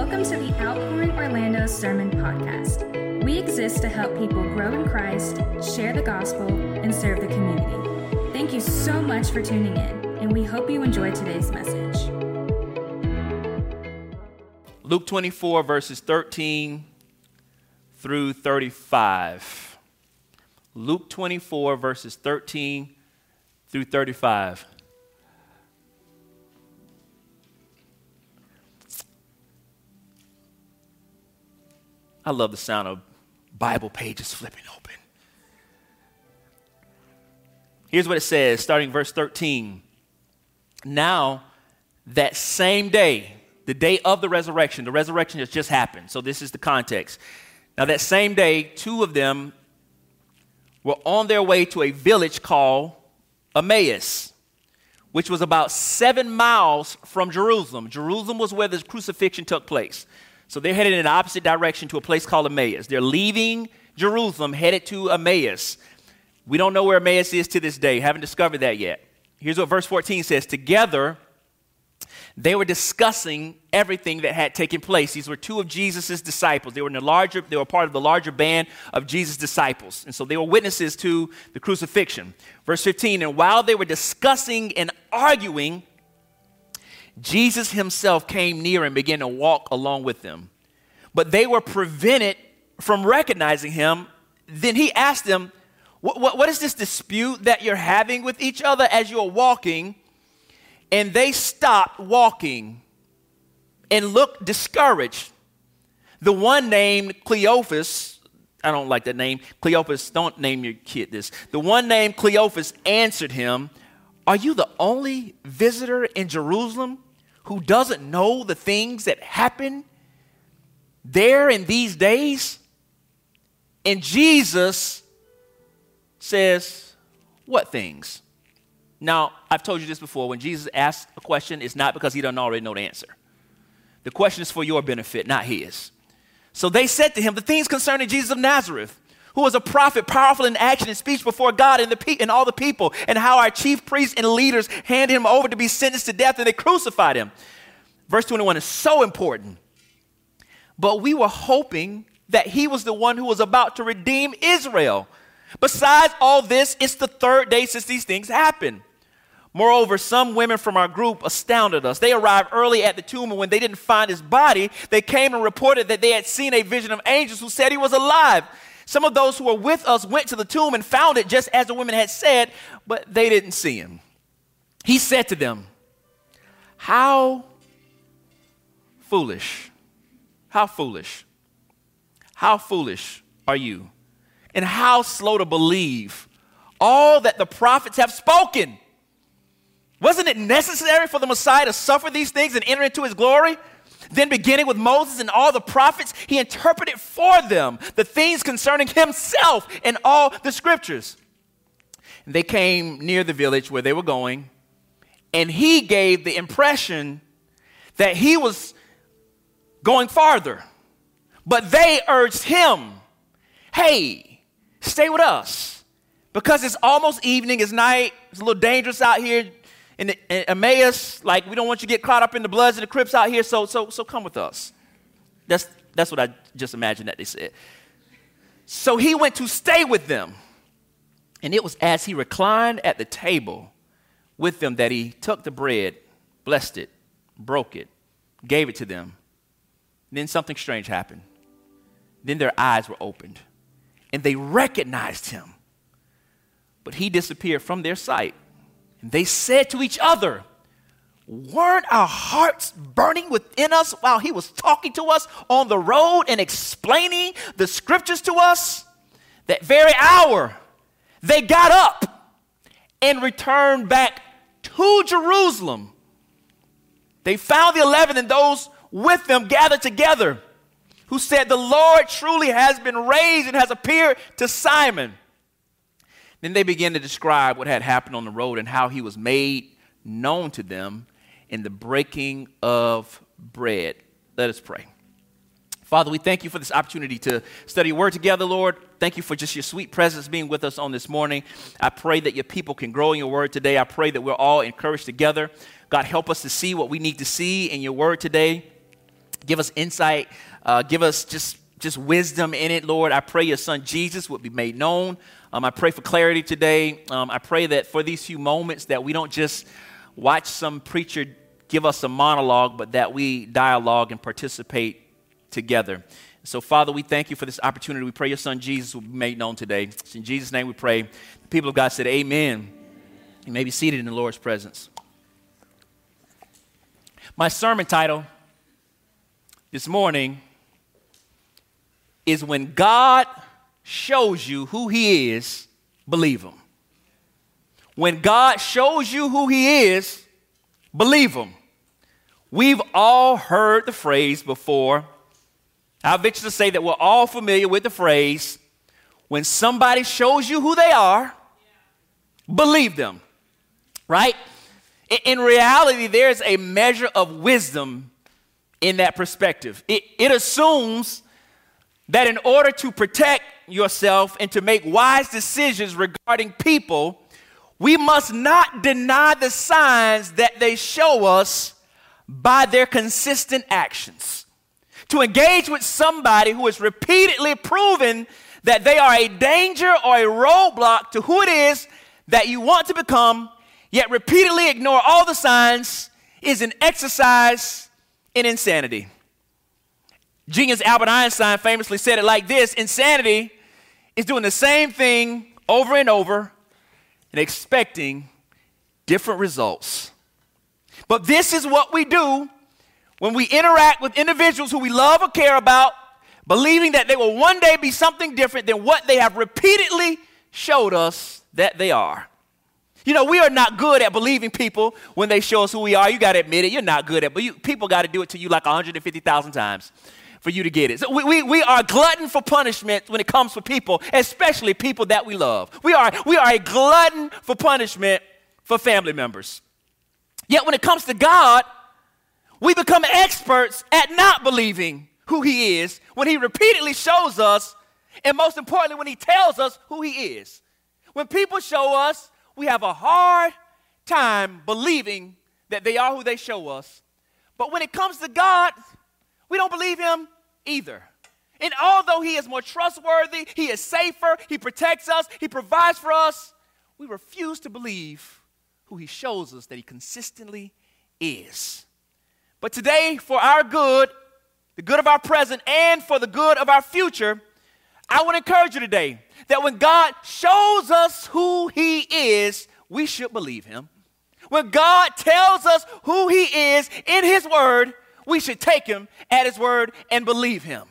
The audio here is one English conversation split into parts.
Welcome to the Outpouring Orlando Sermon Podcast. We exist to help people grow in Christ, share the gospel, and serve the community. Thank you so much for tuning in, and we hope you enjoy today's message. Luke 24, verses 13 through 35. Luke 24, verses 13 through 35. I love the sound of Bible pages flipping open. Here's what it says, starting verse 13. Now, that same day, the day of the resurrection, the resurrection has just happened. So, this is the context. Now, that same day, two of them were on their way to a village called Emmaus, which was about seven miles from Jerusalem. Jerusalem was where the crucifixion took place. So they're headed in an opposite direction to a place called Emmaus. They're leaving Jerusalem, headed to Emmaus. We don't know where Emmaus is to this day, haven't discovered that yet. Here's what verse 14 says Together, they were discussing everything that had taken place. These were two of Jesus' disciples. They were in the larger, they were part of the larger band of Jesus' disciples. And so they were witnesses to the crucifixion. Verse 15, and while they were discussing and arguing, Jesus himself came near and began to walk along with them. But they were prevented from recognizing him. Then he asked them, what, what, what is this dispute that you're having with each other as you're walking? And they stopped walking and looked discouraged. The one named Cleophas, I don't like that name. Cleophas, don't name your kid this. The one named Cleophas answered him, Are you the only visitor in Jerusalem who doesn't know the things that happen there in these days? And Jesus says, What things? Now, I've told you this before. When Jesus asks a question, it's not because he doesn't already know the answer. The question is for your benefit, not his. So they said to him, The things concerning Jesus of Nazareth, who was a prophet, powerful in action and speech before God and, the pe- and all the people, and how our chief priests and leaders handed him over to be sentenced to death and they crucified him. Verse 21 is so important. But we were hoping that he was the one who was about to redeem Israel. Besides all this, it's the third day since these things happened. Moreover, some women from our group astounded us. They arrived early at the tomb, and when they didn't find his body, they came and reported that they had seen a vision of angels who said he was alive. Some of those who were with us went to the tomb and found it just as the women had said, but they didn't see him. He said to them, How foolish, how foolish, how foolish are you, and how slow to believe all that the prophets have spoken. Wasn't it necessary for the Messiah to suffer these things and enter into his glory? Then, beginning with Moses and all the prophets, he interpreted for them the things concerning himself in all the scriptures. And they came near the village where they were going, and he gave the impression that he was going farther. But they urged him, hey, stay with us. Because it's almost evening, it's night, it's a little dangerous out here the, in Emmaus, like we don't want you to get caught up in the Bloods and the Crips out here, so, so, so come with us. That's, that's what I just imagined that they said. So he went to stay with them. And it was as he reclined at the table with them that he took the bread, blessed it, broke it, gave it to them. Then something strange happened. Then their eyes were opened, and they recognized him. But he disappeared from their sight. And they said to each other, Weren't our hearts burning within us while he was talking to us on the road and explaining the scriptures to us? That very hour, they got up and returned back to Jerusalem. They found the eleven and those with them gathered together, who said, The Lord truly has been raised and has appeared to Simon. Then they began to describe what had happened on the road and how he was made known to them in the breaking of bread. Let us pray. Father, we thank you for this opportunity to study your word together, Lord. Thank you for just your sweet presence being with us on this morning. I pray that your people can grow in your word today. I pray that we're all encouraged together. God, help us to see what we need to see in your word today. Give us insight. Uh, give us just, just wisdom in it, Lord. I pray your son Jesus would be made known. Um, I pray for clarity today. Um, I pray that for these few moments that we don't just watch some preacher give us a monologue, but that we dialogue and participate together. So, Father, we thank you for this opportunity. We pray your son Jesus will be made known today. It's in Jesus' name we pray. The people of God said, Amen. You may be seated in the Lord's presence. My sermon title this morning is When God Shows You Who He Is, Believe Him. When God shows you who He is, believe Him. We've all heard the phrase before. I venture to say that we're all familiar with the phrase when somebody shows you who they are, believe them, right? In reality, there's a measure of wisdom in that perspective. It, it assumes that in order to protect yourself and to make wise decisions regarding people, we must not deny the signs that they show us by their consistent actions. To engage with somebody who has repeatedly proven that they are a danger or a roadblock to who it is that you want to become, yet repeatedly ignore all the signs, is an exercise in insanity. Genius Albert Einstein famously said it like this Insanity is doing the same thing over and over and expecting different results. But this is what we do when we interact with individuals who we love or care about, believing that they will one day be something different than what they have repeatedly showed us that they are. You know, we are not good at believing people when they show us who we are. You got to admit it. You're not good at, it. but you, people got to do it to you like 150,000 times for you to get it. So we, we, we are glutton for punishment when it comes for people, especially people that we love. We are, we are a glutton for punishment for family members. Yet when it comes to God, we become experts at not believing who He is when He repeatedly shows us, and most importantly, when He tells us who He is. When people show us, we have a hard time believing that they are who they show us. But when it comes to God, we don't believe Him either. And although He is more trustworthy, He is safer, He protects us, He provides for us, we refuse to believe who he shows us that he consistently is. But today, for our good, the good of our present, and for the good of our future, I would encourage you today that when God shows us who he is, we should believe him. When God tells us who he is in his word, we should take him at his word and believe him.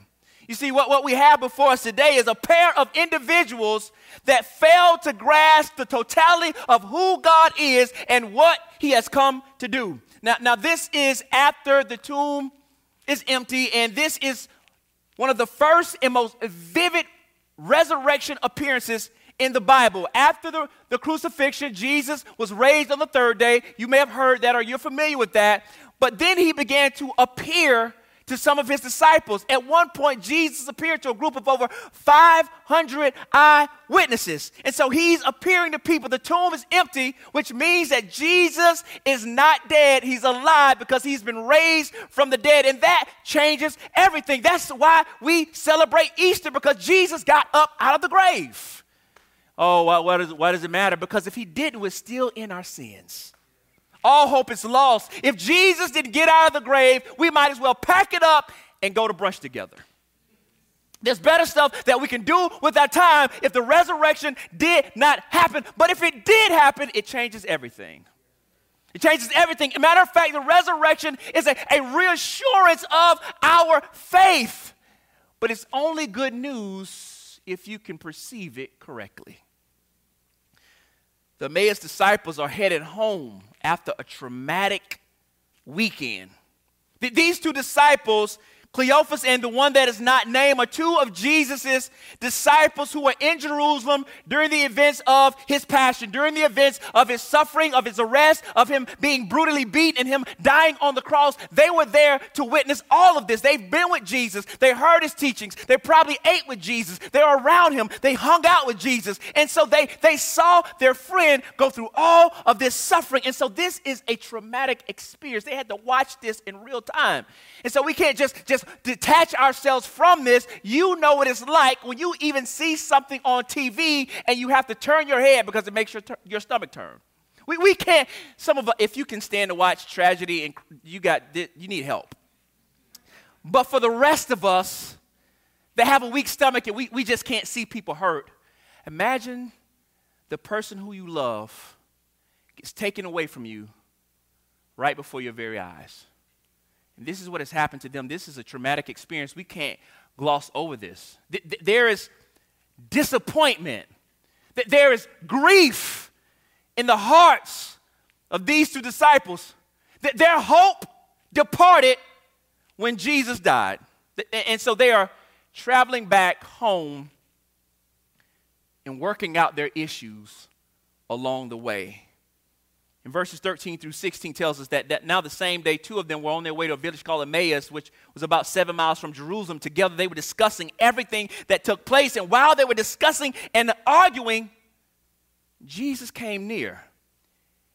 You see, what, what we have before us today is a pair of individuals that failed to grasp the totality of who God is and what he has come to do. Now, now this is after the tomb is empty, and this is one of the first and most vivid resurrection appearances in the Bible. After the, the crucifixion, Jesus was raised on the third day. You may have heard that or you're familiar with that. But then he began to appear to some of his disciples. At one point, Jesus appeared to a group of over 500 eyewitnesses. And so he's appearing to people. The tomb is empty, which means that Jesus is not dead. He's alive because he's been raised from the dead. And that changes everything. That's why we celebrate Easter because Jesus got up out of the grave. Oh, well, why, does, why does it matter? Because if he didn't, we're still in our sins all hope is lost. If Jesus didn't get out of the grave, we might as well pack it up and go to brunch together. There's better stuff that we can do with our time if the resurrection did not happen. But if it did happen, it changes everything. It changes everything. matter of fact, the resurrection is a, a reassurance of our faith. But it's only good news if you can perceive it correctly. The Emmaus disciples are headed home after a traumatic weekend. These two disciples Cleophas and the one that is not named are two of Jesus' disciples who were in Jerusalem during the events of his passion, during the events of his suffering, of his arrest, of him being brutally beat and him dying on the cross. They were there to witness all of this. They've been with Jesus. They heard his teachings. They probably ate with Jesus. They were around him. They hung out with Jesus. And so they, they saw their friend go through all of this suffering. And so this is a traumatic experience. They had to watch this in real time. And so we can't just, just detach ourselves from this. You know what it's like when you even see something on TV and you have to turn your head because it makes your, your stomach turn. We, we can't, some of us, if you can stand to watch tragedy and you got, you need help. But for the rest of us that have a weak stomach and we, we just can't see people hurt, imagine the person who you love gets taken away from you right before your very eyes. And this is what has happened to them. This is a traumatic experience. We can't gloss over this. There is disappointment, there is grief in the hearts of these two disciples. That their hope departed when Jesus died. And so they are traveling back home and working out their issues along the way. In verses 13 through 16 tells us that, that now the same day, two of them were on their way to a village called Emmaus, which was about seven miles from Jerusalem. Together, they were discussing everything that took place. And while they were discussing and arguing, Jesus came near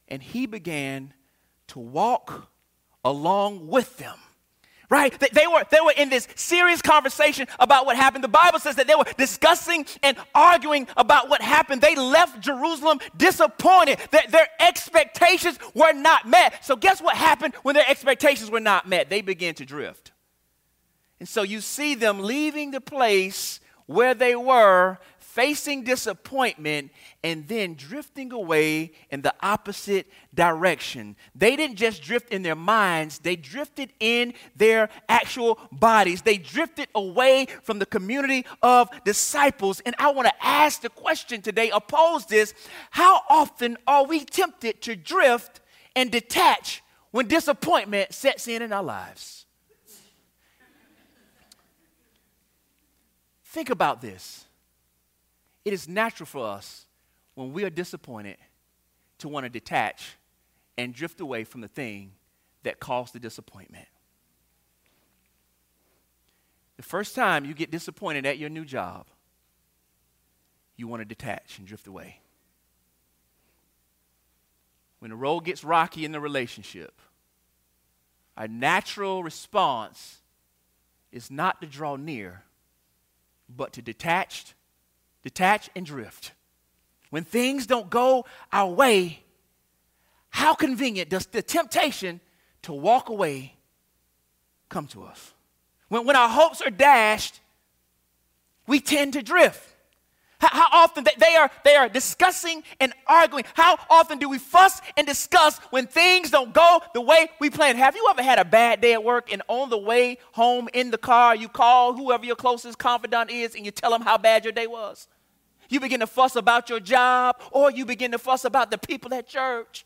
and he began to walk along with them right? They were, they were in this serious conversation about what happened. The Bible says that they were discussing and arguing about what happened. They left Jerusalem disappointed that their expectations were not met. So, guess what happened when their expectations were not met? They began to drift. And so, you see them leaving the place where they were facing disappointment and then drifting away in the opposite direction. They didn't just drift in their minds, they drifted in their actual bodies. They drifted away from the community of disciples. And I want to ask the question today, oppose this how often are we tempted to drift and detach when disappointment sets in in our lives? Think about this. It is natural for us when we are disappointed to want to detach and drift away from the thing that caused the disappointment. The first time you get disappointed at your new job, you want to detach and drift away. When the road gets rocky in the relationship, our natural response is not to draw near, but to detach detach and drift. When things don't go our way, how convenient does the temptation to walk away come to us? When, when our hopes are dashed, we tend to drift. How, how often they are, they are discussing and arguing. How often do we fuss and discuss when things don't go the way we planned? Have you ever had a bad day at work and on the way home in the car, you call whoever your closest confidant is and you tell them how bad your day was? You begin to fuss about your job, or you begin to fuss about the people at church.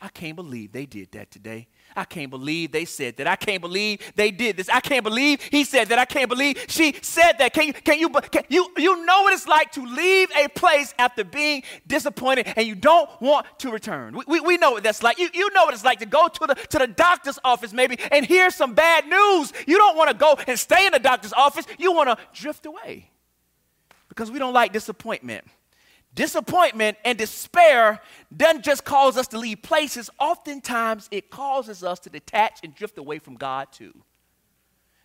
I can't believe they did that today. I can't believe they said that. I can't believe they did this. I can't believe he said that. I can't believe she said that. Can you, can you, can you, you know what it's like to leave a place after being disappointed and you don't want to return. We, we, we know what that's like. You, you know what it's like to go to the, to the doctor's office maybe and hear some bad news. You don't want to go and stay in the doctor's office. You want to drift away because we don't like disappointment. Disappointment and despair doesn't just cause us to leave places, oftentimes it causes us to detach and drift away from God too.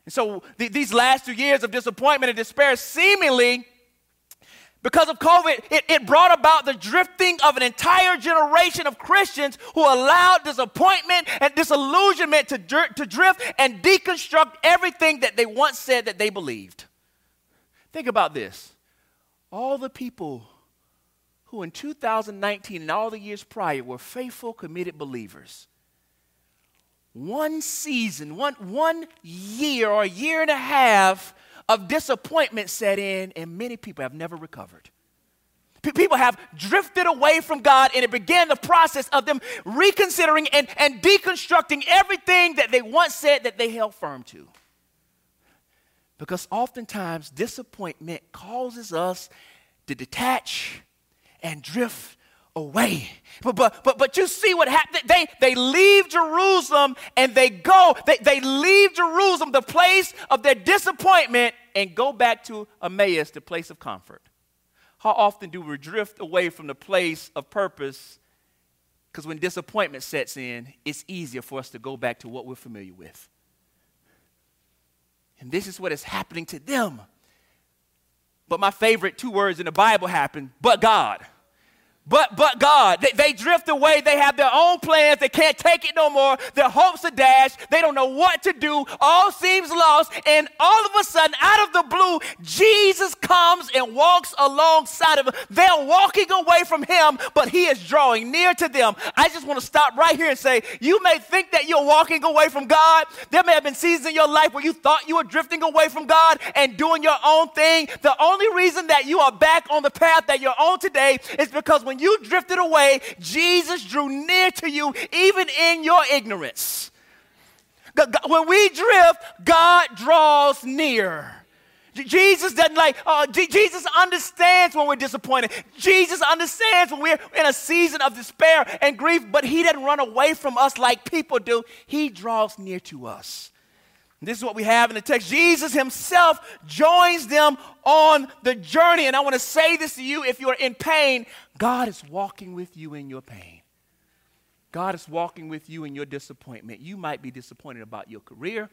And so th- these last two years of disappointment and despair seemingly because of COVID, it, it, brought about the drifting of an entire generation of Christians who allowed disappointment and disillusionment to, to drift and deconstruct everything that they once said that they believed. Think about this. All the people who in 2019 and all the years prior were faithful, committed believers. One season, one, one year or a year and a half of disappointment set in, and many people have never recovered. people have drifted away from God, and it began the process of them reconsidering and, and deconstructing everything that they once said that they held firm to. Because oftentimes, disappointment causes us to detach and drift away. But, but, but, but you see what happened? They, they leave Jerusalem and they go, they, they leave Jerusalem, the place of their disappointment, and go back to Emmaus, the place of comfort. How often do we drift away from the place of purpose? Because when disappointment sets in, it's easier for us to go back to what we're familiar with. And this is what is happening to them. But my favorite two words in the Bible happen, but God. But, but God, they, they, drift away. They have their own plans. They can't take it no more. Their hopes are dashed. They don't know what to do. All seems lost. And all of a sudden, out of the blue, Jesus comes and walks alongside of them. They're walking away from him, but he is drawing near to them. I just want to stop right here and say, you may think that you're walking away from God. There may have been seasons in your life where you thought you were drifting away from God and doing your own thing. The only reason that you are back on the path that you're on today is because when when you drifted away, Jesus drew near to you even in your ignorance. When we drift, God draws near. Jesus doesn't like, uh, Jesus understands when we're disappointed. Jesus understands when we're in a season of despair and grief, but He doesn't run away from us like people do. He draws near to us. This is what we have in the text. Jesus himself joins them on the journey. And I want to say this to you if you're in pain, God is walking with you in your pain. God is walking with you in your disappointment. You might be disappointed about your career.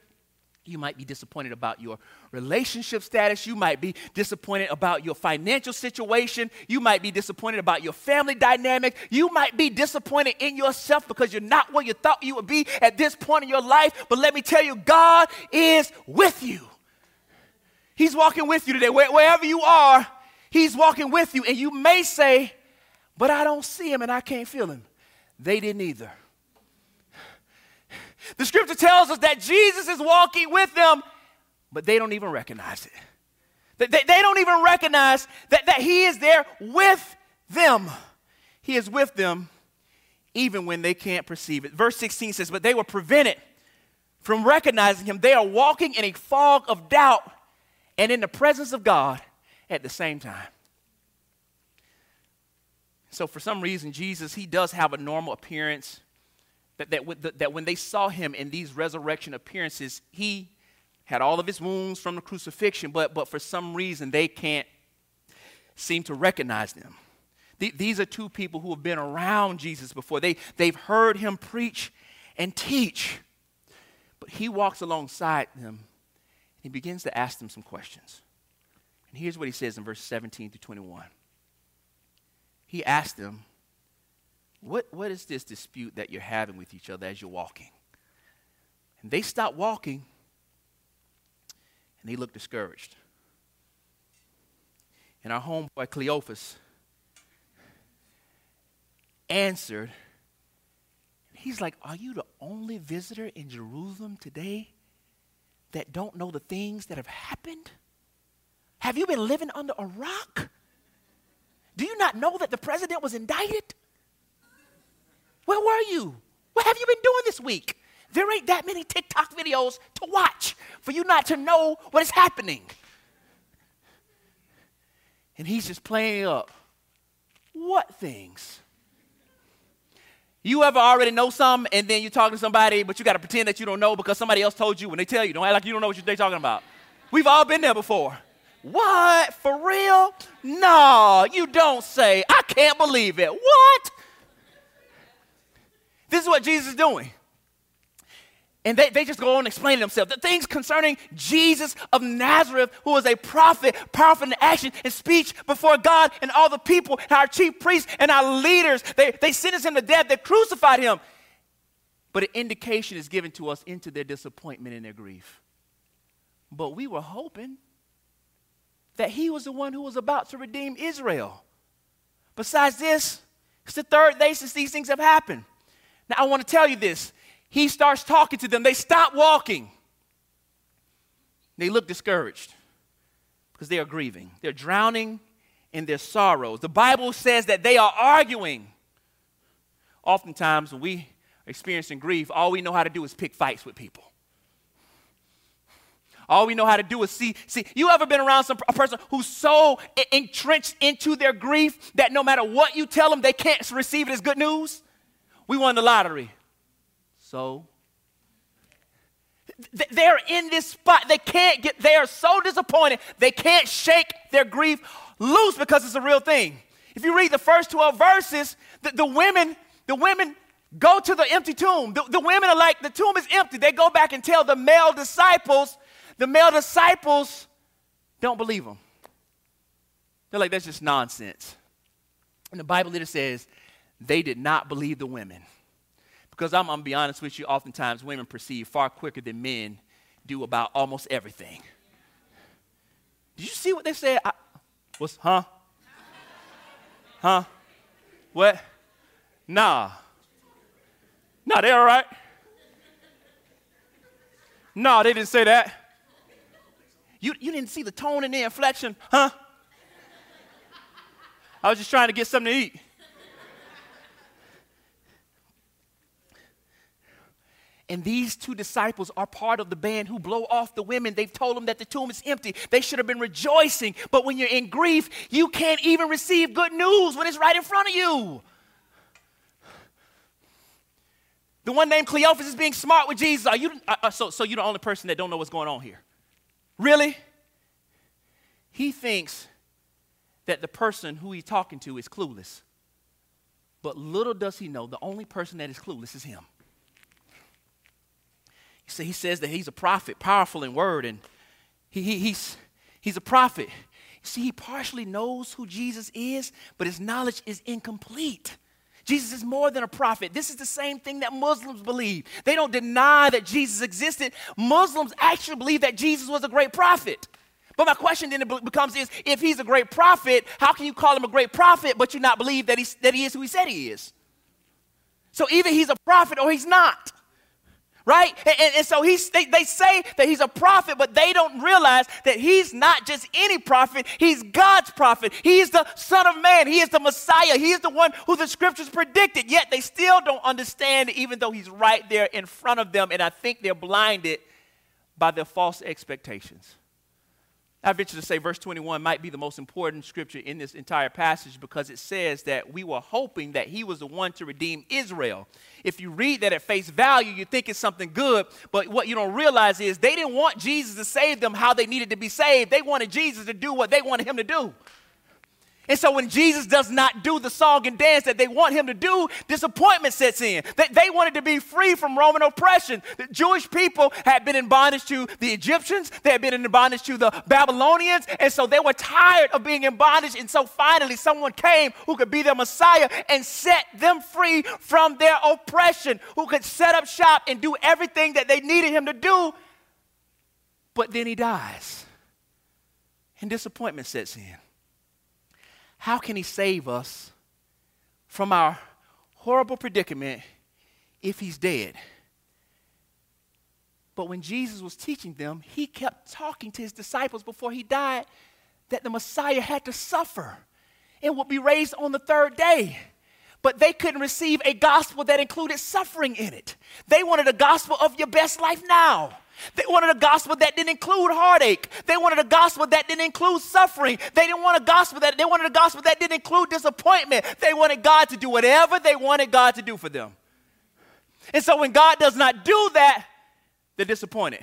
You might be disappointed about your relationship status. You might be disappointed about your financial situation. You might be disappointed about your family dynamic. You might be disappointed in yourself because you're not where you thought you would be at this point in your life. But let me tell you, God is with you. He's walking with you today. wherever you are, He's walking with you. And you may say, But I don't see Him and I can't feel Him. They didn't either. The scripture tells us that Jesus is walking with them, but they don't even recognize it. They, they, they don't even recognize that, that He is there with them. He is with them even when they can't perceive it. Verse 16 says, But they were prevented from recognizing Him. They are walking in a fog of doubt and in the presence of God at the same time. So, for some reason, Jesus, He does have a normal appearance that, that, that when they saw him in these resurrection appearances, he had all of his wounds from the crucifixion, but, but for some reason they can't seem to recognize them. these are two people who have been around Jesus before. They, they've heard him preach and teach, but he walks alongside them. And he begins to ask them some questions. And here's what he says in verse 17 to 21. He asked them, what, what is this dispute that you're having with each other as you're walking? And they stopped walking and they looked discouraged. And our homeboy Cleophas answered, He's like, Are you the only visitor in Jerusalem today that don't know the things that have happened? Have you been living under a rock? Do you not know that the president was indicted? Where were you? What have you been doing this week? There ain't that many TikTok videos to watch for you not to know what is happening. And he's just playing up. What things? You ever already know something and then you're talking to somebody, but you got to pretend that you don't know because somebody else told you when they tell you. Don't act like you don't know what they're talking about. We've all been there before. What? For real? No, you don't say. I can't believe it. What? This is what Jesus is doing. And they, they just go on and explaining themselves. The things concerning Jesus of Nazareth, who was a prophet, powerful in action and speech before God and all the people, and our chief priests and our leaders. They, they sentenced him to death, they crucified him. But an indication is given to us into their disappointment and their grief. But we were hoping that he was the one who was about to redeem Israel. Besides this, it's the third day since these things have happened. Now, I want to tell you this. He starts talking to them. They stop walking. They look discouraged because they are grieving. They're drowning in their sorrows. The Bible says that they are arguing. Oftentimes, when we are experiencing grief, all we know how to do is pick fights with people. All we know how to do is see. See, you ever been around some a person who's so entrenched into their grief that no matter what you tell them, they can't receive it as good news? We won the lottery. So they're in this spot. They can't get, they are so disappointed. They can't shake their grief loose because it's a real thing. If you read the first 12 verses, the, the women, the women go to the empty tomb. The, the women are like, the tomb is empty. They go back and tell the male disciples. The male disciples don't believe them. They're like, that's just nonsense. And the Bible literally says they did not believe the women. Because I'm, I'm going to be honest with you, oftentimes women perceive far quicker than men do about almost everything. Did you see what they said? I, what's, huh? Huh? What? Nah. Nah, they all right. Nah, they didn't say that. You, you didn't see the tone and the inflection, huh? I was just trying to get something to eat. And these two disciples are part of the band who blow off the women. They've told them that the tomb is empty. They should have been rejoicing. But when you're in grief, you can't even receive good news when it's right in front of you. The one named Cleophas is being smart with Jesus. Are you, uh, uh, so, so you're the only person that don't know what's going on here. Really? He thinks that the person who he's talking to is clueless. But little does he know, the only person that is clueless is him. He says that he's a prophet, powerful in word, and he, he, he's, he's a prophet. See, he partially knows who Jesus is, but his knowledge is incomplete. Jesus is more than a prophet. This is the same thing that Muslims believe. They don't deny that Jesus existed. Muslims actually believe that Jesus was a great prophet. But my question then becomes is if he's a great prophet, how can you call him a great prophet but you not believe that, he that he is who he said he is? So either he's a prophet or he's not right? And, and, so he's, they, they say that he's a prophet, but they don't realize that he's not just any prophet, he's God's prophet. He is the Son of Man, he is the Messiah, he is the one who the scriptures predicted, yet they still don't understand, even though he's right there in front of them, and I think they're blinded by their false expectations. I venture to say verse 21 might be the most important scripture in this entire passage because it says that we were hoping that he was the one to redeem Israel. If you read that at face value, you think it's something good, but what you don't realize is they didn't want Jesus to save them how they needed to be saved. They wanted Jesus to do what they wanted him to do. And so when Jesus does not do the song and dance that they want him to do, disappointment sets in. That they wanted to be free from Roman oppression. The Jewish people had been in bondage to the Egyptians, they had been in bondage to the Babylonians, and so they were tired of being in bondage. And so finally, someone came who could be their Messiah and set them free from their oppression, who could set up shop and do everything that they needed him to do. But then he dies, and disappointment sets in. How can He save us from our horrible predicament if He's dead? But when Jesus was teaching them, He kept talking to His disciples before He died that the Messiah had to suffer and would be raised on the third day but they couldn't receive a gospel that included suffering in it. They wanted a gospel of your best life now. They wanted a gospel that didn't include heartache. They wanted a gospel that didn't include suffering. They didn't want a gospel that they wanted a gospel that didn't include disappointment. They wanted God to do whatever they wanted God to do for them. And so when God does not do that, they're disappointed.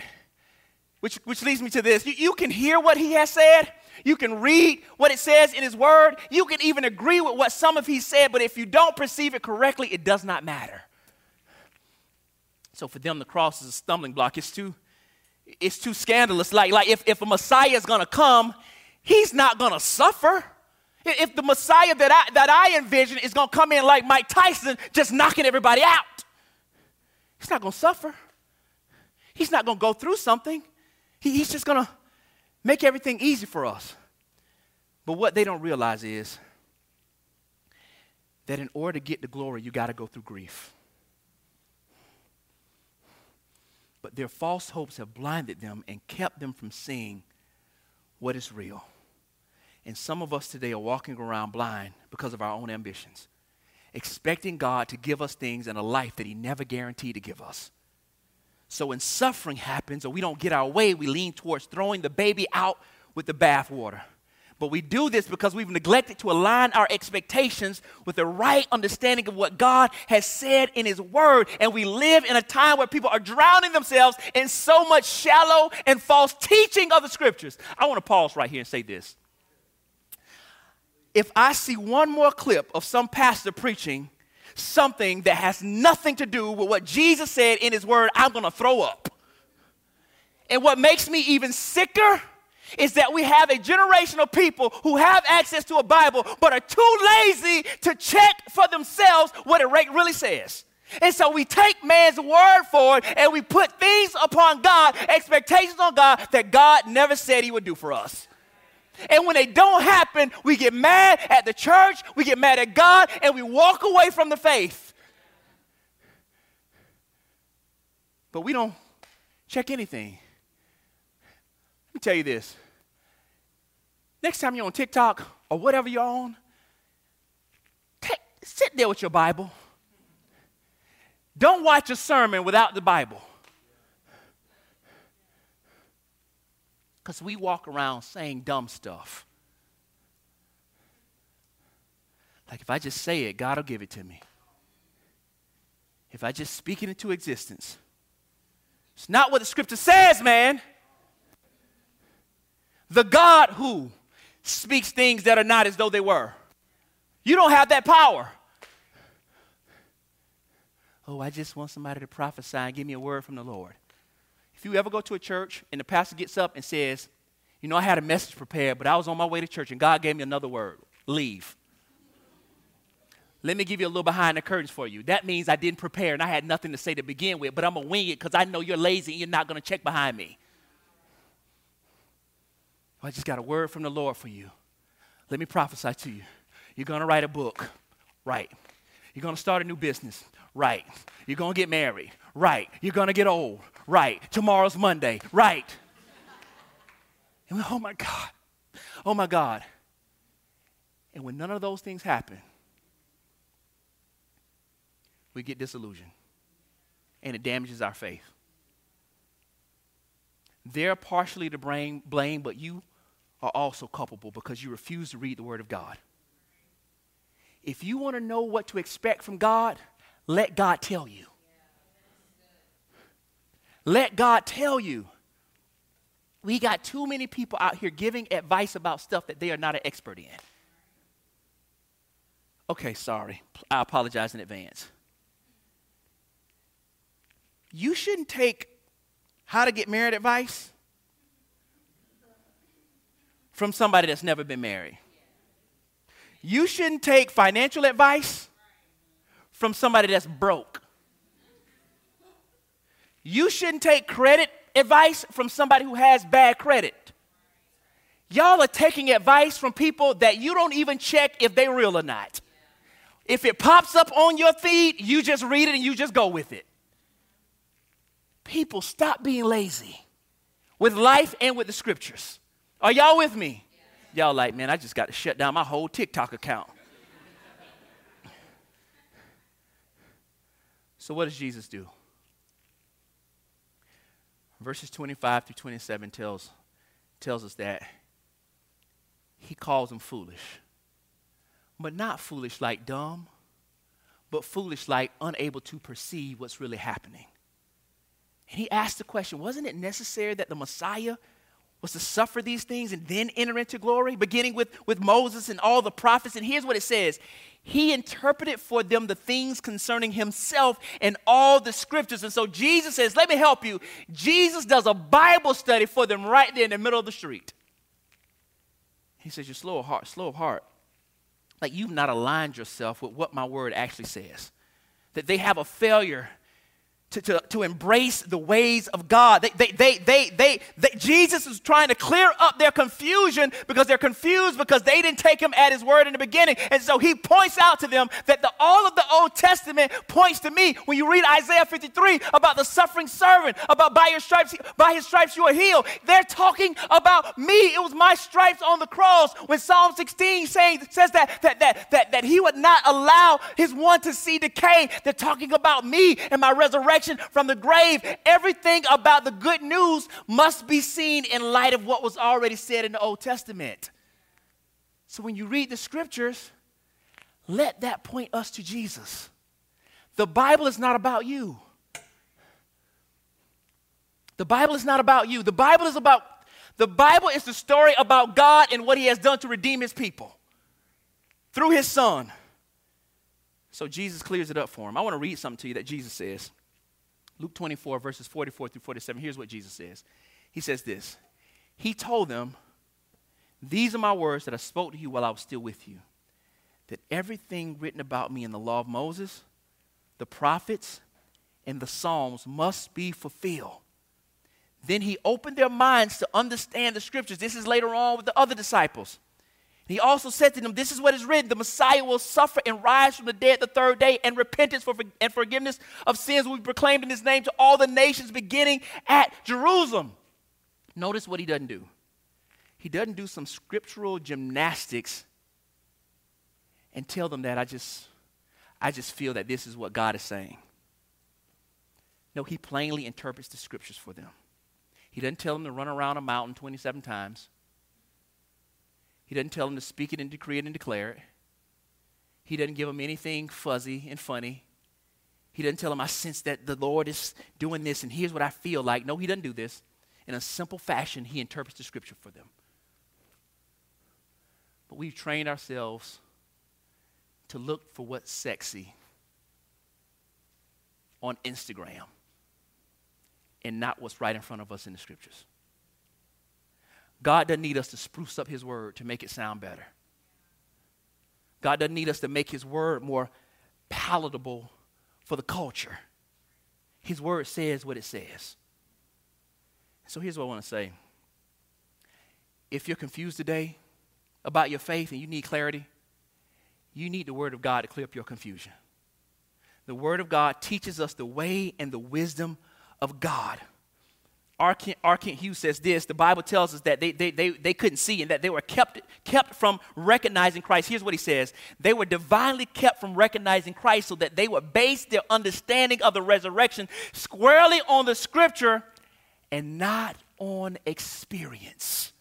Which, which leads me to this. You, you can hear what he has said, you can read what it says in His Word. You can even agree with what some of He said, but if you don't perceive it correctly, it does not matter. So for them, the cross is a stumbling block. It's too, it's too scandalous. Like, like if, if a Messiah is going to come, He's not going to suffer. If the Messiah that I, that I envision is going to come in like Mike Tyson, just knocking everybody out, He's not going to suffer. He's not going to go through something. He, he's just going to make everything easy for us. But what they don't realize is that in order to get the glory, you got to go through grief. But their false hopes have blinded them and kept them from seeing what is real. And some of us today are walking around blind because of our own ambitions, expecting God to give us things in a life that He never guaranteed to give us. So when suffering happens or we don't get our way, we lean towards throwing the baby out with the bathwater. But we do this because we've neglected to align our expectations with the right understanding of what God has said in His Word. And we live in a time where people are drowning themselves in so much shallow and false teaching of the Scriptures. I want to pause right here and say this. If I see one more clip of some pastor preaching something that has nothing to do with what Jesus said in His Word, I'm going to throw up. And what makes me even sicker is that we have a generation of people who have access to a Bible but are too lazy to check for themselves what it really says. And so we take man's word for it and we put things upon God, expectations on God that God never said he would do for us. And when they don't happen, we get mad at the church, we get mad at God, and we walk away from the faith. But we don't check anything. Tell you this Next time you're on TikTok or whatever you're on, take, sit there with your Bible. Don't watch a sermon without the Bible. Because we walk around saying dumb stuff. Like if I just say it, God will give it to me. If I just speak it into existence. It's not what the scripture says, man. The God who speaks things that are not as though they were. You don't have that power. Oh, I just want somebody to prophesy and give me a word from the Lord. If you ever go to a church and the pastor gets up and says, You know, I had a message prepared, but I was on my way to church and God gave me another word leave. Let me give you a little behind the curtains for you. That means I didn't prepare and I had nothing to say to begin with, but I'm going to wing it because I know you're lazy and you're not going to check behind me. Well, I just got a word from the Lord for you. Let me prophesy to you. You're going to write a book. Right. You're going to start a new business. Right. You're going to get married. Right. You're going to get old. Right. Tomorrow's Monday. Right. And we, oh my God. Oh my God. And when none of those things happen, we get disillusioned. And it damages our faith. They're partially to blame, blame, but you are also culpable because you refuse to read the Word of God. If you want to know what to expect from God, let God tell you. Let God tell you. We got too many people out here giving advice about stuff that they are not an expert in. Okay, sorry. I apologize in advance. You shouldn't take how to get married advice from somebody that's never been married. You shouldn't take financial advice from somebody that's broke. You shouldn't take credit advice from somebody who has bad credit. Y'all are taking advice from people that you don't even check if they're real or not. If it pops up on your feed, you just read it and you just go with it. People, stop being lazy with life and with the scriptures. Are y'all with me? Y'all like, man, I just got to shut down my whole TikTok account. so, what does Jesus do? Verses 25 through 27 tells, tells us that he calls them foolish. But not foolish like dumb, but foolish like unable to perceive what's really happening. And he asked the question wasn't it necessary that the Messiah was to suffer these things and then enter into glory, beginning with, with Moses and all the prophets. And here's what it says He interpreted for them the things concerning Himself and all the scriptures. And so Jesus says, Let me help you. Jesus does a Bible study for them right there in the middle of the street. He says, You're slow of heart, slow of heart. Like you've not aligned yourself with what my word actually says. That they have a failure to, to, to embrace the ways of God. They, they, they, they, they, they, Jesus is trying to clear up their confusion because they're confused because they didn't take him at his word in the beginning. And so he points out to them that the, all of the Old Testament points to me. When you read Isaiah 53 about the suffering servant, about by your stripes, by his stripes you are healed, they're talking about me. It was my stripes on the cross. When Psalm 16 saying, says that, that, that, that, that he would not allow his one to see decay, they're talking about me and my resurrection from the grave. Everything about the good news must be seen in light of what was already said in the Old Testament. So when you read the scriptures, let that point us to Jesus. The Bible is not about you. The Bible is not about you. The Bible is about the Bible is the story about God and what he has done to redeem his people through his son. So Jesus clears it up for him. I want to read something to you that Jesus says. Luke 24 verses 44 through 47. Here's what Jesus says. He says this. He told them these are my words that I spoke to you while I was still with you. That everything written about me in the law of Moses, the prophets, and the Psalms must be fulfilled. Then he opened their minds to understand the scriptures. This is later on with the other disciples. He also said to them, This is what is written the Messiah will suffer and rise from the dead the third day, and repentance for, and forgiveness of sins will be proclaimed in his name to all the nations beginning at Jerusalem. Notice what he doesn't do he doesn't do some scriptural gymnastics and tell them that I just I just feel that this is what God is saying. No, he plainly interprets the scriptures for them. He doesn't tell them to run around a mountain 27 times. He doesn't tell them to speak it and decree it and declare it. He doesn't give them anything fuzzy and funny. He doesn't tell them, I sense that the Lord is doing this and here's what I feel like. No, he doesn't do this. In a simple fashion, he interprets the scripture for them. But we've trained ourselves to look for what's sexy on Instagram and not what's right in front of us in the scriptures. God doesn't need us to spruce up His word to make it sound better. God doesn't need us to make His word more palatable for the culture. His word says what it says. So here's what I want to say. If you're confused today, about your faith and you need clarity, you need the Word of God to clear up your confusion. The Word of God teaches us the way and the wisdom of God. R. Kent Hughes says this the Bible tells us that they, they, they, they couldn't see and that they were kept, kept from recognizing Christ. Here's what he says they were divinely kept from recognizing Christ so that they would base their understanding of the resurrection squarely on the scripture and not on experience.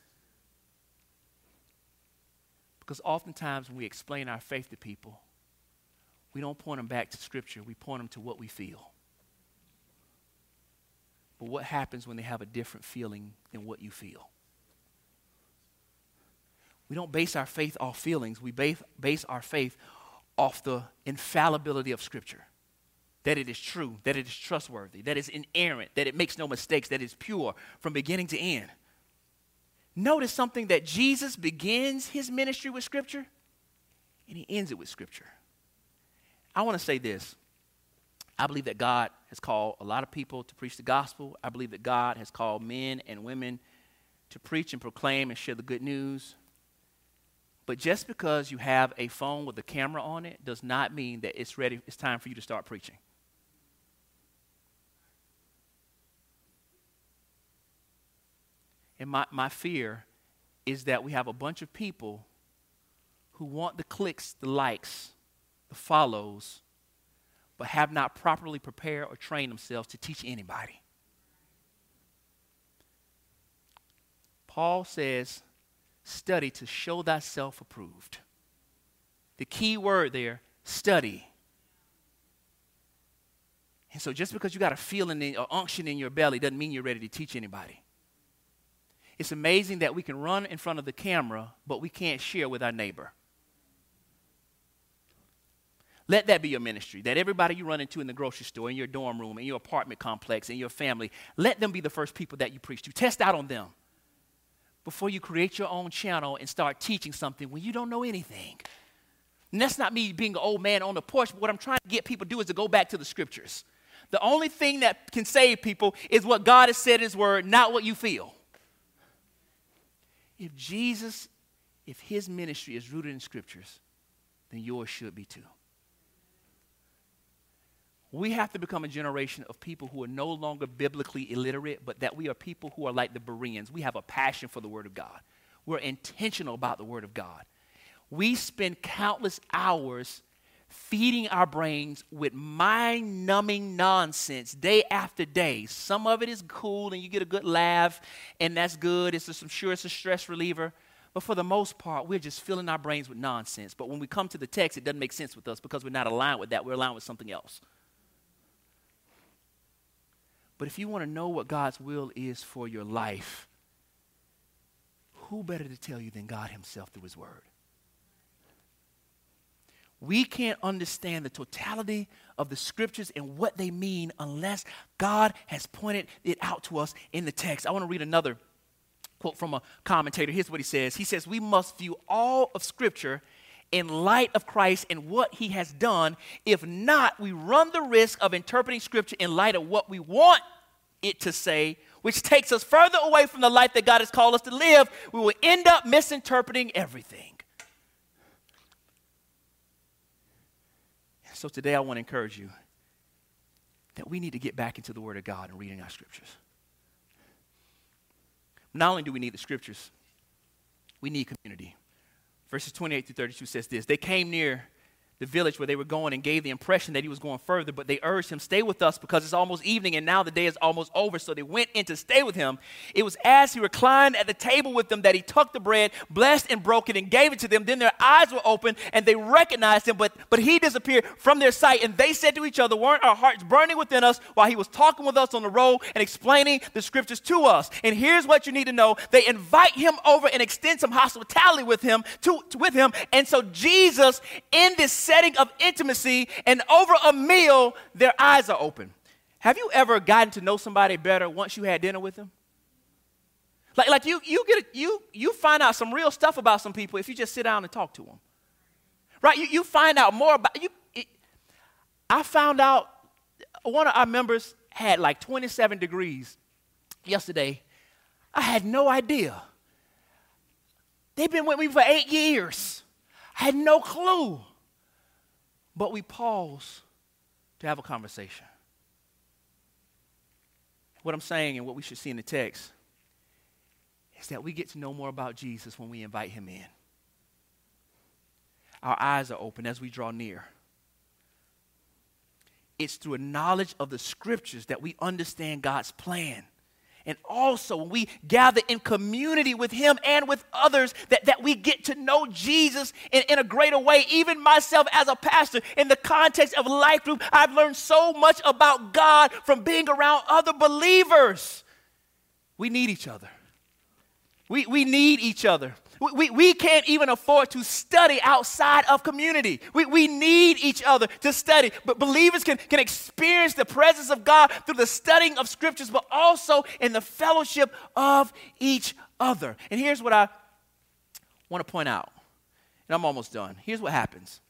Because oftentimes when we explain our faith to people, we don't point them back to Scripture, we point them to what we feel. But what happens when they have a different feeling than what you feel? We don't base our faith off feelings, we base, base our faith off the infallibility of Scripture. That it is true, that it is trustworthy, that it's inerrant, that it makes no mistakes, that it's pure from beginning to end. Notice something that Jesus begins his ministry with Scripture and he ends it with Scripture. I want to say this. I believe that God has called a lot of people to preach the gospel. I believe that God has called men and women to preach and proclaim and share the good news. But just because you have a phone with a camera on it does not mean that it's ready, it's time for you to start preaching. And my, my fear is that we have a bunch of people who want the clicks, the likes, the follows, but have not properly prepared or trained themselves to teach anybody. Paul says, study to show thyself approved. The key word there, study. And so just because you got a feeling or unction in your belly doesn't mean you're ready to teach anybody. It's amazing that we can run in front of the camera, but we can't share with our neighbor. Let that be your ministry. That everybody you run into in the grocery store, in your dorm room, in your apartment complex, in your family, let them be the first people that you preach to. Test out on them before you create your own channel and start teaching something when you don't know anything. And that's not me being an old man on the porch, but what I'm trying to get people to do is to go back to the scriptures. The only thing that can save people is what God has said in His Word, not what you feel. If Jesus, if his ministry is rooted in scriptures, then yours should be too. We have to become a generation of people who are no longer biblically illiterate, but that we are people who are like the Bereans. We have a passion for the Word of God. We're intentional about the Word of God. We spend countless hours feeding our brains with mind numbing nonsense day after day. Some of it is cool and you get a good laugh, and that's good. It's a, I'm sure it's a stress reliever. But for the most part, we're just filling our brains with nonsense. But when we come to the text, it doesn't make sense with us because we're not aligned with that. We're aligned with something else. But if you want to know what God's will is for your life, who better to tell you than God Himself through His Word? We can't understand the totality of the scriptures and what they mean unless God has pointed it out to us in the text. I want to read another quote from a commentator. Here's what he says He says, We must view all of scripture in light of Christ and what he has done. If not, we run the risk of interpreting scripture in light of what we want it to say, which takes us further away from the life that God has called us to live. We will end up misinterpreting everything. So today I want to encourage you that we need to get back into the Word of God and reading our scriptures. Not only do we need the scriptures, we need community. Verses 28 through 32 says this They came near the village where they were going and gave the impression that he was going further, but they urged him, Stay with us because it's almost evening and now the day is almost over. So they went in to stay with him. It was as he reclined at the table with them that he took the bread, blessed and broke it, and gave it to them. Then their eyes were open and they recognized him, but, but he disappeared from their sight. And they said to each other, Weren't our hearts burning within us while he was talking with us on the road and explaining the scriptures to us? And here's what you need to know they invite him over and extend some hospitality with him, to, to with him. And so Jesus, in this setting of intimacy and over a meal, their eyes are open. Have you ever gotten to know somebody better once you had dinner with them? Like, like you, you, get a, you, you find out some real stuff about some people if you just sit down and talk to them. Right? You, you find out more about you. It, I found out one of our members had like 27 degrees yesterday. I had no idea. They've been with me for eight years. I had no clue. But we pause to have a conversation. What I'm saying and what we should see in the text is that we get to know more about Jesus when we invite him in. Our eyes are open as we draw near. It's through a knowledge of the scriptures that we understand God's plan. And also, when we gather in community with Him and with others, that, that we get to know Jesus in, in a greater way. Even myself as a pastor, in the context of life group, I've learned so much about God from being around other believers. We need each other. We, we need each other. We, we, can't even afford to study outside of community. We, we need each other to study. But believers can, can experience the presence of God through the studying of scriptures, but also in the fellowship of each other. And here's what I want to point out, and I'm almost done. Here's what happens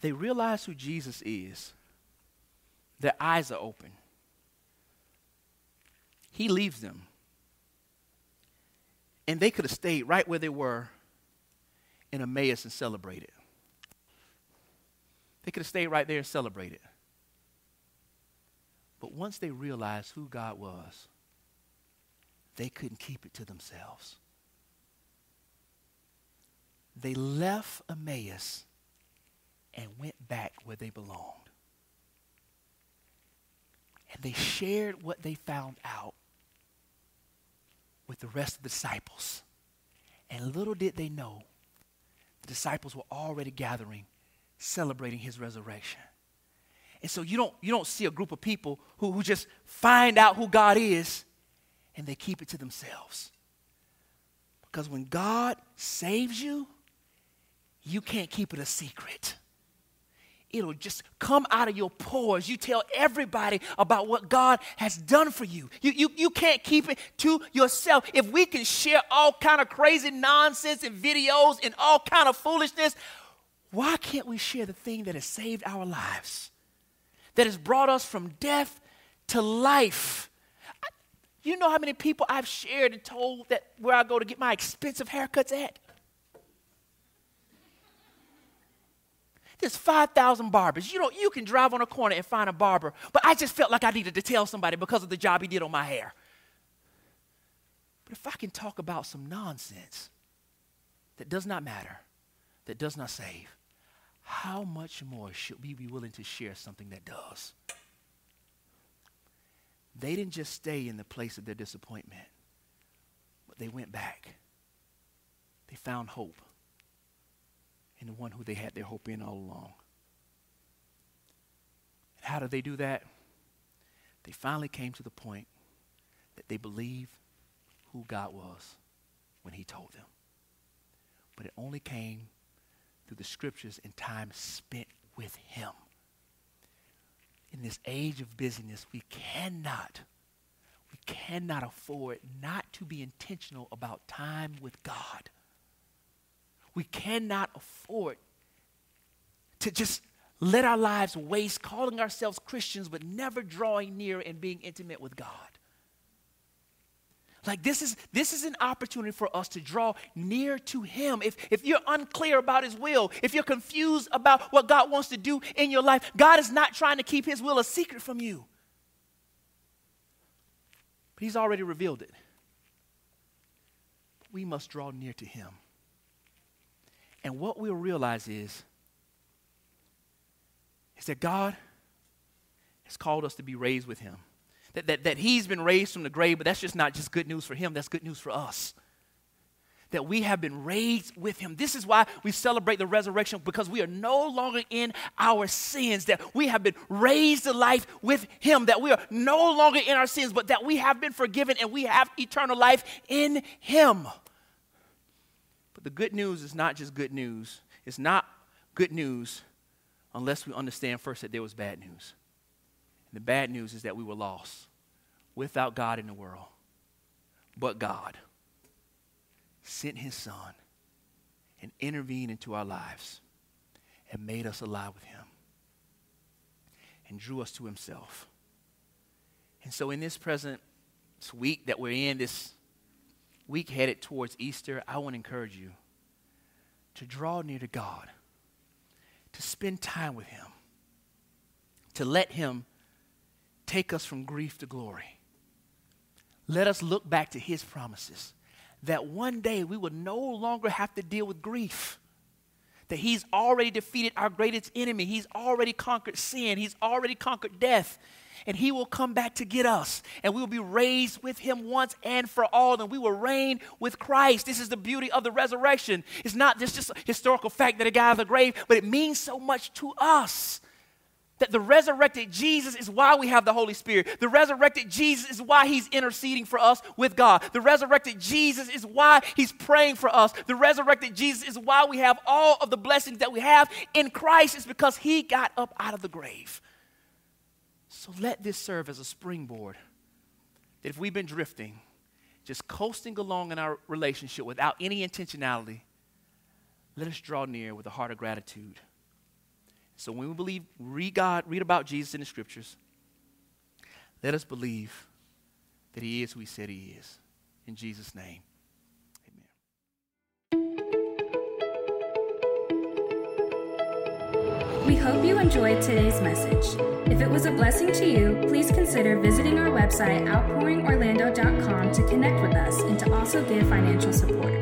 they realize who Jesus is, their eyes are open he leaves them. And they could have stayed right where they were in Emmaus and celebrated. They could have stayed right there and celebrated. But once they realized who God was, they couldn't keep it to themselves. They left Emmaus and went back where they belonged. And they shared what they found out with the rest of the disciples. And little did they know, the disciples were already gathering, celebrating his resurrection. And so you don't, you don't see a group of people who, who just find out who God is and they keep it to themselves. Because when God saves you, you can't keep it a secret it'll just come out of your pores. You tell everybody about what God has done for you. You, you, you can't keep it to yourself. If we can share all kind of crazy nonsense and videos and all kind of foolishness, why can't we share the thing that has saved our lives? That has brought us from death to life. You know how many people I've shared and told that where I go to get my expensive haircuts at? There's 5,000 barbers. You know, you can drive on a corner and find a barber, but I just felt like I needed to tell somebody because of the job he did on my hair. But if I can talk about some nonsense that does not matter, that does not save, how much more should we be willing to share something that does? They didn't just stay in the place of their disappointment, but they went back. They found hope in the one who they had their hope in all along. And how did they do that? They finally came to the point that they believed who God was when He told them. But it only came through the scriptures and time spent with Him. In this age of busyness, we cannot, we cannot afford not to be intentional about time with God. We cannot afford to just let our lives waste calling ourselves Christians but never drawing near and being intimate with God. Like this is this is an opportunity for us to draw near to him. If if you're unclear about his will, if you're confused about what God wants to do in your life, God is not trying to keep his will a secret from you. But he's already revealed it. We must draw near to him. And what we'll realize is is that God has called us to be raised with him that, that, that he's been raised from the grave, but that's just not just good news for him, that's good news for us. That we have been raised with him. This is why we celebrate the resurrection because we are no longer in our sins, that we have been raised to life with him, that we are no longer in our sins, but that we have been forgiven and we have eternal life in him. The good news is not just good news, it's not good news unless we understand first that there was bad news. And the bad news is that we were lost without God in the world. But God sent his son and intervened into our lives and made us alive with him and drew us to himself. And so, in this present week that we're in, this week headed towards Easter, I want to encourage you to draw near to God, to spend time with him, to let him take us from grief to glory. Let us look back to his promises that one day we will no longer have to deal with grief. That he's already defeated our greatest enemy. He's already conquered sin. He's already conquered death. And he will come back to get us. And we will be raised with him once and for all. And we will reign with Christ. This is the beauty of the resurrection. It's not just, just a historical fact that a guy of the grave, but it means so much to us. That the resurrected Jesus is why we have the Holy Spirit. The resurrected Jesus is why He's interceding for us with God. The resurrected Jesus is why He's praying for us. The resurrected Jesus is why we have all of the blessings that we have in Christ. It's because He got up out of the grave. So let this serve as a springboard that if we've been drifting, just coasting along in our relationship without any intentionality, let us draw near with a heart of gratitude so when we believe, read God, read about Jesus in the scriptures, let us believe that he is who he said he is. In Jesus' name. We hope you enjoyed today's message. If it was a blessing to you, please consider visiting our website, outpouringorlando.com, to connect with us and to also give financial support.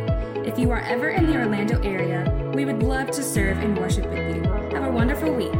If you are ever in the Orlando area, we would love to serve and worship with you. Have a wonderful week.